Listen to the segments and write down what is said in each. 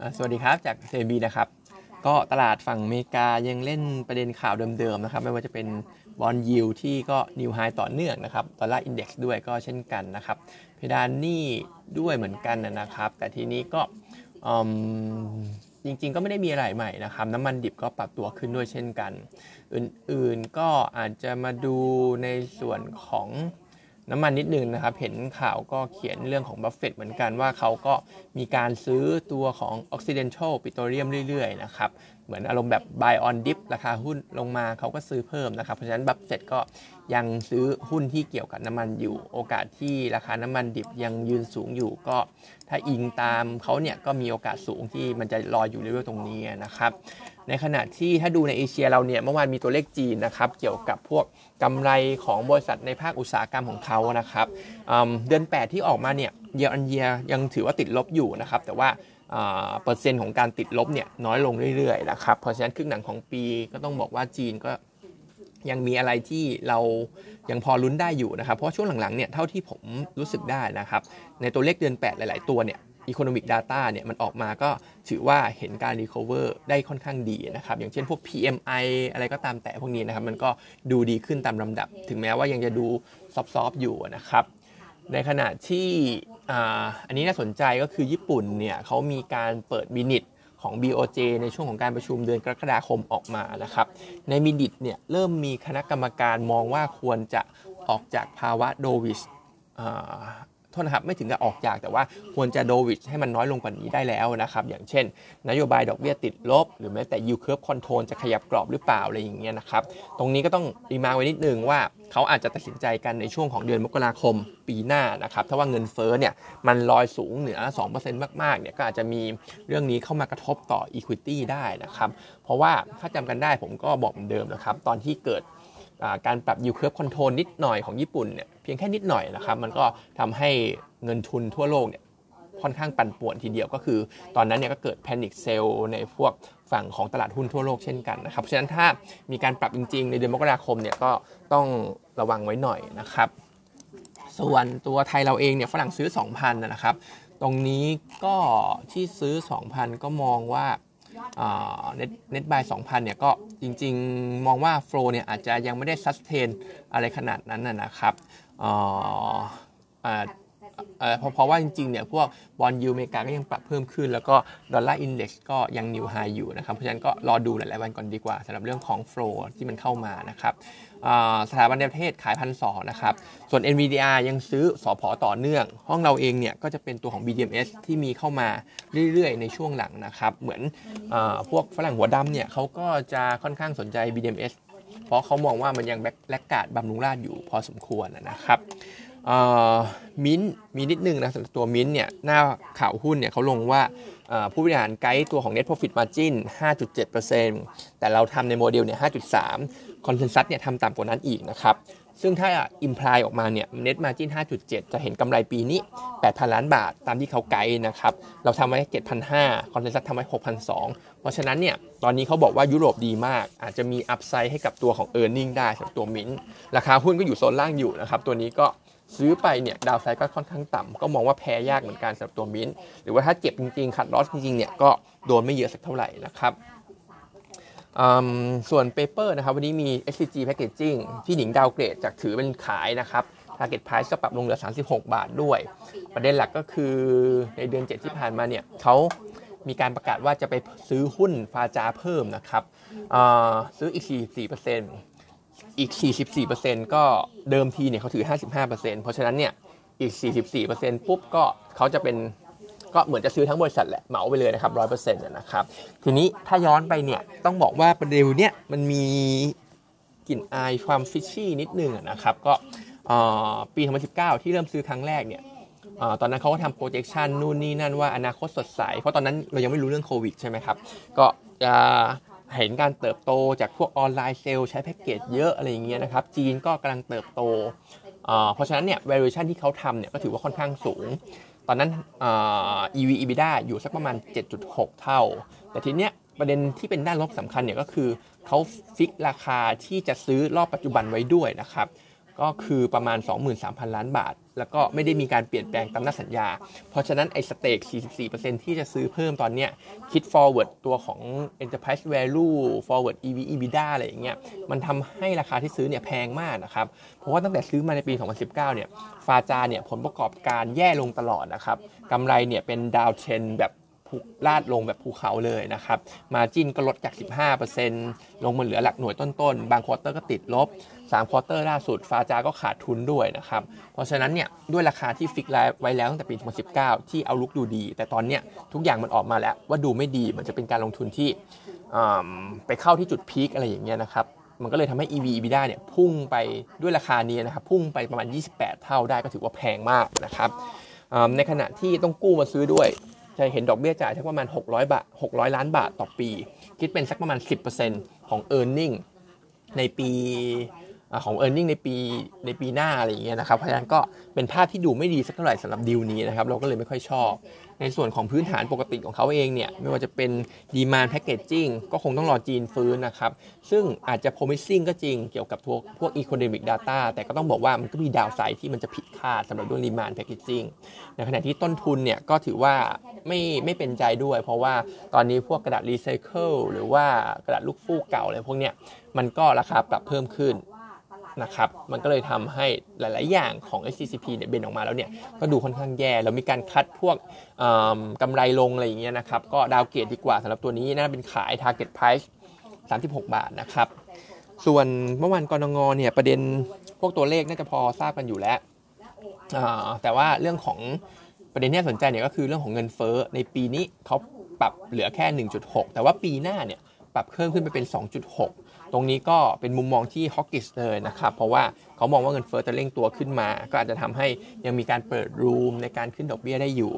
อ่าสวัสดีครับจากเซบีนะครับ ก็ตลาดฝั่งอเมริกายังเล่นประเด็นข่าวเดิมๆนะครับ ไม่ว่าจะเป็นบอลยิวที่ก็นิวไฮต่อเนื่องนะครับดอลลาร์อินเด็กซ์ด้วยก็เช่นกันนะครับ เพดานหนี้ด้วยเหมือนกันนะครับ แต่ทีนี้ก็อืมจริงๆ ก็ไม่ได้มีอะไรใหม่นะครับ น้ำมันดิบก็ปรับตัวขึ้นด้วยเช่นกัน อื่นๆก็อาจจะมาดูในส่วนของ น้ำมันนิดนึงนะครับ เห็นข่าวก็เขียนเรื่องของบัฟเฟตเหมือนกันว่าเขาก็มีการซื้อตัวของ Occidental Petroleum เรื่อยๆนะครับ เหมือนอารมณ์แบบ buy on dip ราคาหุ้นลงมาเขาก็ซื้อเพิ่มนะครับ เพราะฉะนั้นบัฟเฟตก็ยังซื้อหุ้นที่เกี่ยวกับน้ำมันอยู่ โอกาสที่ราคาน้ำมันดิบยังยืนสูงอยู่ก็ ถ้าอิงตามเขาเนี่ยก็มีโอกาสสูงที่มันจะลอยอยู่ level ตรงนี้นะครับ ในขณะที่ถ้าดูในเอเชียเราเนี่ยเมื่อวานมีตัวเลขจีนนะครับเกี่ยวกับพวกกำไรของบริษัทในภาคอุตสาหกรรมของเขานะครับเดือน 8 ที่ออกมาเนี่ยเยออันเยียยังถือว่าติดลบอยู่นะครับแต่ว่าเปอร์เซ็นต์ของการติดลบเนี่ยน้อยลงเรื่อยๆนะครับเพราะฉะนั้นครึ่งหลังของปีก็ต้องบอกว่าจีนก็ยังมีอะไรที่เรายังพอลุ้นได้อยู่นะครับ เพราะช่วงหลังๆเนี่ยเท่าที่ผมรู้สึกได้นะครับ ในตัวเลขเดือน 8 หลาย ๆ ตัวเนี่ย Economic Data เนี่ยมันออกมาก็ถือว่าเห็นการ recover ได้ค่อนข้างดีนะครับ อย่างเช่นพวก PMI อะไรก็ตามแต่พวกนี้นะครับ มันก็ดูดีขึ้นตามลำดับ ถึงแม้ว่ายังจะดูซอฟๆอยู่นะครับ ในขณะที่อันนี้น่าสนใจก็คือญี่ปุ่นเนี่ยเขามีการเปิดมินิทของ BOJ ในช่วงของการประชุมเดือนกรกฎาคมออกมานะครับ ในมินิทเนี่ยเริ่มมีคณะกรรมการมองว่าควรจะออกจากภาวะโดวิช โทษนะครับไม่ถึงกับออกจากแต่ว่าควรจะโดวิชให้มันน้อยลงกว่านี้ได้แล้วนะครับอย่างเช่น นโยบายดอกเบี้ยติดลบ หรือแม้แต่ yield curve control จะขยับกรอบหรือเปล่าอะไรอย่างเงี้ยนะครับตรงนี้ก็ต้อง remind ไว้นิดนึงว่าเขาอาจจะตัดสินใจกันในช่วงของเดือนมกราคมปีหน้านะครับถ้าว่าเงินเฟ้อเนี่ยมันลอยสูงเหนือ 2%มากๆเนี่ยก็อาจจะมีเรื่องนี้เข้ามากระทบต่อ Equity ได้นะครับเพราะว่าถ้าจำกันได้ผมก็บอกเหมือนเดิมนะครับตอนที่เกิด การปรับ yield curve control นิดหน่อยของญี่ปุ่นเนี่ยเพียงแค่นิดหน่อยนะครับ มันก็ทำให้เงินทุนทั่วโลกเนี่ยค่อนข้างปั่นป่วนทีเดียวก็คือ ตอนนั้นเนี่ยก็เกิด panic sell ในพวกฝั่งของตลาดหุ้นทั่วโลกเช่นกันนะครับเพราะฉะนั้นถ้ามีการปรับจริง ๆ ในเดือนมกราคมเนี่ยก็ต้องระวังไว้หน่อยนะครับ ส่วนตัวไทยเราเองเนี่ยฝรั่งซื้อ 2,000นะครับ ตรงนี้ก็ที่ซื้อ 2,000 ก็มองว่า net buy 2,000เนี่ยก็จริงๆ มองว่า flow เนี่ยอาจจะยังไม่ได้ sustainอะไรขนาดนั้นนะครับ เพราะเพราะว่าจริงๆเนี่ยพวก bond yield อเมริกาก็ยังปรับเพิ่มขึ้น แล้วก็ dollar index ก็ยัง new high อยู่นะครับเพราะฉะนั้นก็รอดูหลายๆวันก่อนดีกว่าสำหรับเรื่องของ flow ที่มันเข้ามานะครับสถาบันในประเทศขายพันสองนะครับ ส่วน NVDR ยังซื้อสอพอต่อเนื่อง ห้องเราเองเนี่ยก็จะเป็นตัวของ BDMS ที่มีเข้ามาเรื่อยๆ ในช่วงหลังนะครับ เหมือนพวกฝรั่งหัวดำเนี่ยเขาก็จะค่อนข้างสนใจ BDMS เพราะเขามองว่ามันยัง laggard บำรุงราษฎร์อยู่พอสมควรนะครับ มิ้นมีนิดนึงนะสำหรับตัวมิ้นเนี่ยหน้าข่าวหุ้นเนี่ยเขาลงว่าผู้บริหารไกด์ตัวของ net profit margin 5.7%แต่เราทำในโมเดลเนี่ย 5.3 consensus เนี่ยทำต่ำกว่านั้นอีกนะครับ ซึ่งถ้า imply ออกมาเนี่ย net margin 5.7 จะเห็นกำไรปีนี้ 8,000 ล้านบาทตามที่เขาไกด์นะครับ เราทำไว้ 7,500 consensus ทำไว้ 6,200 เพราะฉะนั้นเนี่ย ตอนนี้เขาบอกว่ายุโรปดีมาก อาจจะมี upside ให้กับตัวของ e a r n i n g ได้สำหรับตัวมิ้นราคาหุ้นก็อยู่โซนล่างอยู่นะครับ ตัวนี้ก็ ซื้อไปเนี่ย downside ก็ค่อนข้างต่ำก็มองว่าแพ้ยากเหมือนกันสำหรับตัวมิ้นหรือว่าถ้าเจ็บจริงๆ cut loss จริงๆเนี่ยก็โดนไม่เยอะสักเท่าไหร่นะครับส่วน paper นะครับ วันนี้มี SCG Packaging ที่หนิง downgrade จากถือเป็นขายนะครับ Target Price ก็ปรับลงเหลือ 36 บาทด้วย ประเด็นหลักก็คือในเดือน 7 ที่ผ่านมาเนี่ยเขามีการประกาศว่าจะไปซื้อหุ้นฟาจาเพิ่มนะครับซื้ออีก 44% อีก 44%ก็เดิมทีเนี่ยเขาถือ 55%เพราะฉะนั้นเนี่ยอีก 44%ปุ๊บก็เขาจะเป็นก็เหมือนจะซื้อทั้งบริษัทแหละเหมาไปเลยนะครับ100%นะครับทีนี้ถ้าย้อนไปเนี่ยต้องบอกว่าประเด็นเนี้ยมันมีกลิ่นอายความฟิชชี่นิดนึงนะครับก็ปี 2019 ที่เริ่มซื้อครั้งแรกเนี่ยตอนนั้นเขาก็ทำโปรเจคชันนู่นนี่นั่นว่าอนาคตสดใส เพราะตอนนั้นเรายังไม่รู้เรื่องโควิดใช่ไหมครับก็จะ เห็นการเติบโตจากพวกออนไลน์เซลล์ใช้แพ็กเกจเยอะอะไรอย่างเงี้ยนะครับ จีนก็กำลังเติบโต เพราะฉะนั้นเนี่ย valuation ที่เขาทำเนี่ยก็ถือว่าค่อนข้างสูง ตอนนั้น EV EBITDA อยู่สักประมาณ 7.6 เท่า แต่ทีเนี้ยประเด็นที่เป็นด้านลบสำคัญเนี่ยก็คือเขาฟิกราคาที่จะซื้อรอบปัจจุบันไว้ด้วยนะครับ ก็คือประมาณ 23,000 ล้านบาท แล้วก็ไม่ได้มีการเปลี่ยนแปลงตามนัดสัญญา เพราะฉะนั้นไอ้สเต็ก44%ที่จะซื้อเพิ่มตอนเนี้ยคิด forward ตัวของ enterprise value forward EV EBITDA อะไรอย่างเงี้ยมันทำให้ราคาที่ซื้อเนี่ยแพงมากนะครับ เพราะว่าตั้งแต่ซื้อมาในปี 2019 เนี่ยฟาจาเนี่ยผลประกอบการแย่ลงตลอดนะครับกำไรเนี่ยเป็นดาวเทรนแบบ ลาดลงแบบภูเขาเลยนะครับ margin ก็ลดจาก 15%ลงมาเหลือหลักหน่วยต้นๆ บาง quarter ก็ติดลบ3 quarter ล่าสุด Fajar ก็ขาดทุนด้วยนะครับ เพราะฉะนั้นเนี่ยด้วยราคาที่ fix ไว้แล้วตั้งแต่ปี 2019 ที่ outlook ดูดี แต่ตอนเนี้ยทุกอย่างมันออกมาแล้วว่าดูไม่ดีมันจะเป็นการลงทุนที่ไปเข้าที่จุด peak อะไรอย่างเงี้ยนะครับมันก็เลยทำให้ EV EBITDA เนี่ยพุ่งไปด้วยราคานี้นะครับ พุ่งไปประมาณ 28 เท่าได้ก็ถือว่าแพงมากนะครับในขณะที่ต้องกู้มาซื้อด้วย จะเห็นดอกเบี้ยจ่ายทั้งประมาณ 600 บาท 600 ล้านบาทต่อปี คิดเป็นสักประมาณ 10%ของ e a r n i n g ในปี ของ e a r n i n g ในปีในปีหน้าอะไรอย่างเงี้ยนะครับเพราะฉะนั้นก็เป็นภาพที่ดูไม่ดีสักเท่าไหร่สำหรับดีลนี้นะครับเราก็เลยไม่ค่อยชอบ ในส่วนของพื้นฐานปกติของเขาเองเนี่ยไม่ว่าจะเป็น demand packaging ก็คงต้องรอจีนฟื้นนะครับซึ่งอาจจะ promising ก็จริงเกี่ยวกับพวกพวก economic data แต่ก็ต้องบอกว่ามันก็มี downside ที่มันจะผิดคาดสำหรับเรื่อง demand packagingในขณะที่ต้นทุนเนี่ยก็ถือว่าไม่ไม่เป็นใจด้วย เพราะว่าตอนนี้พวกกระดาษรีไซเคิลหรือว่ากระดาษลูกฟูกเก่าอะไรพวกเนี้ยมันก็ราคาปรับเพิ่มขึ้น นะครับ มันก็เลยทำให้หลาย ๆ อย่างของ HCCP เนี่ยเบนออกมาแล้วเนี่ย ก็ดูค่อนข้างแย่ แล้วมีการคัดพวกกำไรลงอะไรอย่างเงี้ยนะครับ ก็ดาวเกตดีกว่าสำหรับตัวนี้น่าเป็นขาย target price 36 บาทนะครับ ส่วนเมื่อวานกรงงเนี่ยประเด็นพวกตัวเลขน่าจะพอทราบกันอยู่แล้ว แต่ว่าเรื่องของประเด็นที่น่าสนใจเนี่ยก็คือเรื่องของเงินเฟ้อในปีนี้เขาปรับเหลือแค่ 1.6 แต่ว่าปีหน้าเนี่ยปรับเพิ่มขึ้นไปเป็น 2.6 ตรงนี้ก็เป็นมุมมองที่ฮอกกิสเลยนะครับ เพราะว่าเขามองว่าเงินเฟ้อจะเร่งตัวขึ้นมา ก็อาจจะทำให้ยังมีการเปิดรูมในการขึ้นดอกเบี้ยได้อยู่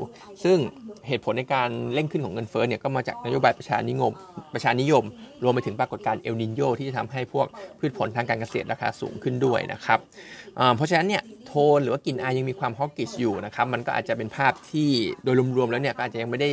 ซึ่งเหตุผลในการเร่งขึ้นของเงินเฟ้อเนี่ยก็มาจากนโยบายประชานิยมประชานิยม รวมไปถึงปรากฏการณ์เอลนินโยที่จะทำให้พวกพืชผลทางการเกษตรราคาสูงขึ้นด้วยนะครับเพราะฉะนั้นเนี่ยโทนหรือว่ากนง.ยังมีความ hawkish อยู่นะครับมันก็อาจจะเป็นภาพที่โดยรวมๆแล้วเนี่ยก็อาจจะยังไม่ได้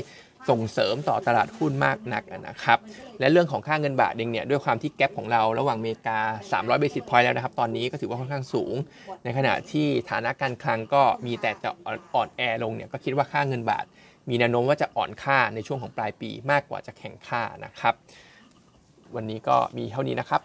ส่งเสริมต่อตลาดหุ้นมากนักนะครับ และเรื่องของค่าเงินบาทเองเนี่ยด้วยความที่ gap ของเราระหว่างอเมริกา 300 basis point แล้วนะครับ ตอนนี้ก็ถือว่าค่อนข้างสูง ในขณะที่ฐานะการคลังก็มีแต่จะอ่อนแอลงเนี่ยก็คิดว่าค่าเงินบาท มีแนวโน้มว่าจะอ่อนค่าในช่วงของปลายปีมากกว่าจะแข็งค่านะครับ วันนี้ก็มีเท่านี้นะครับ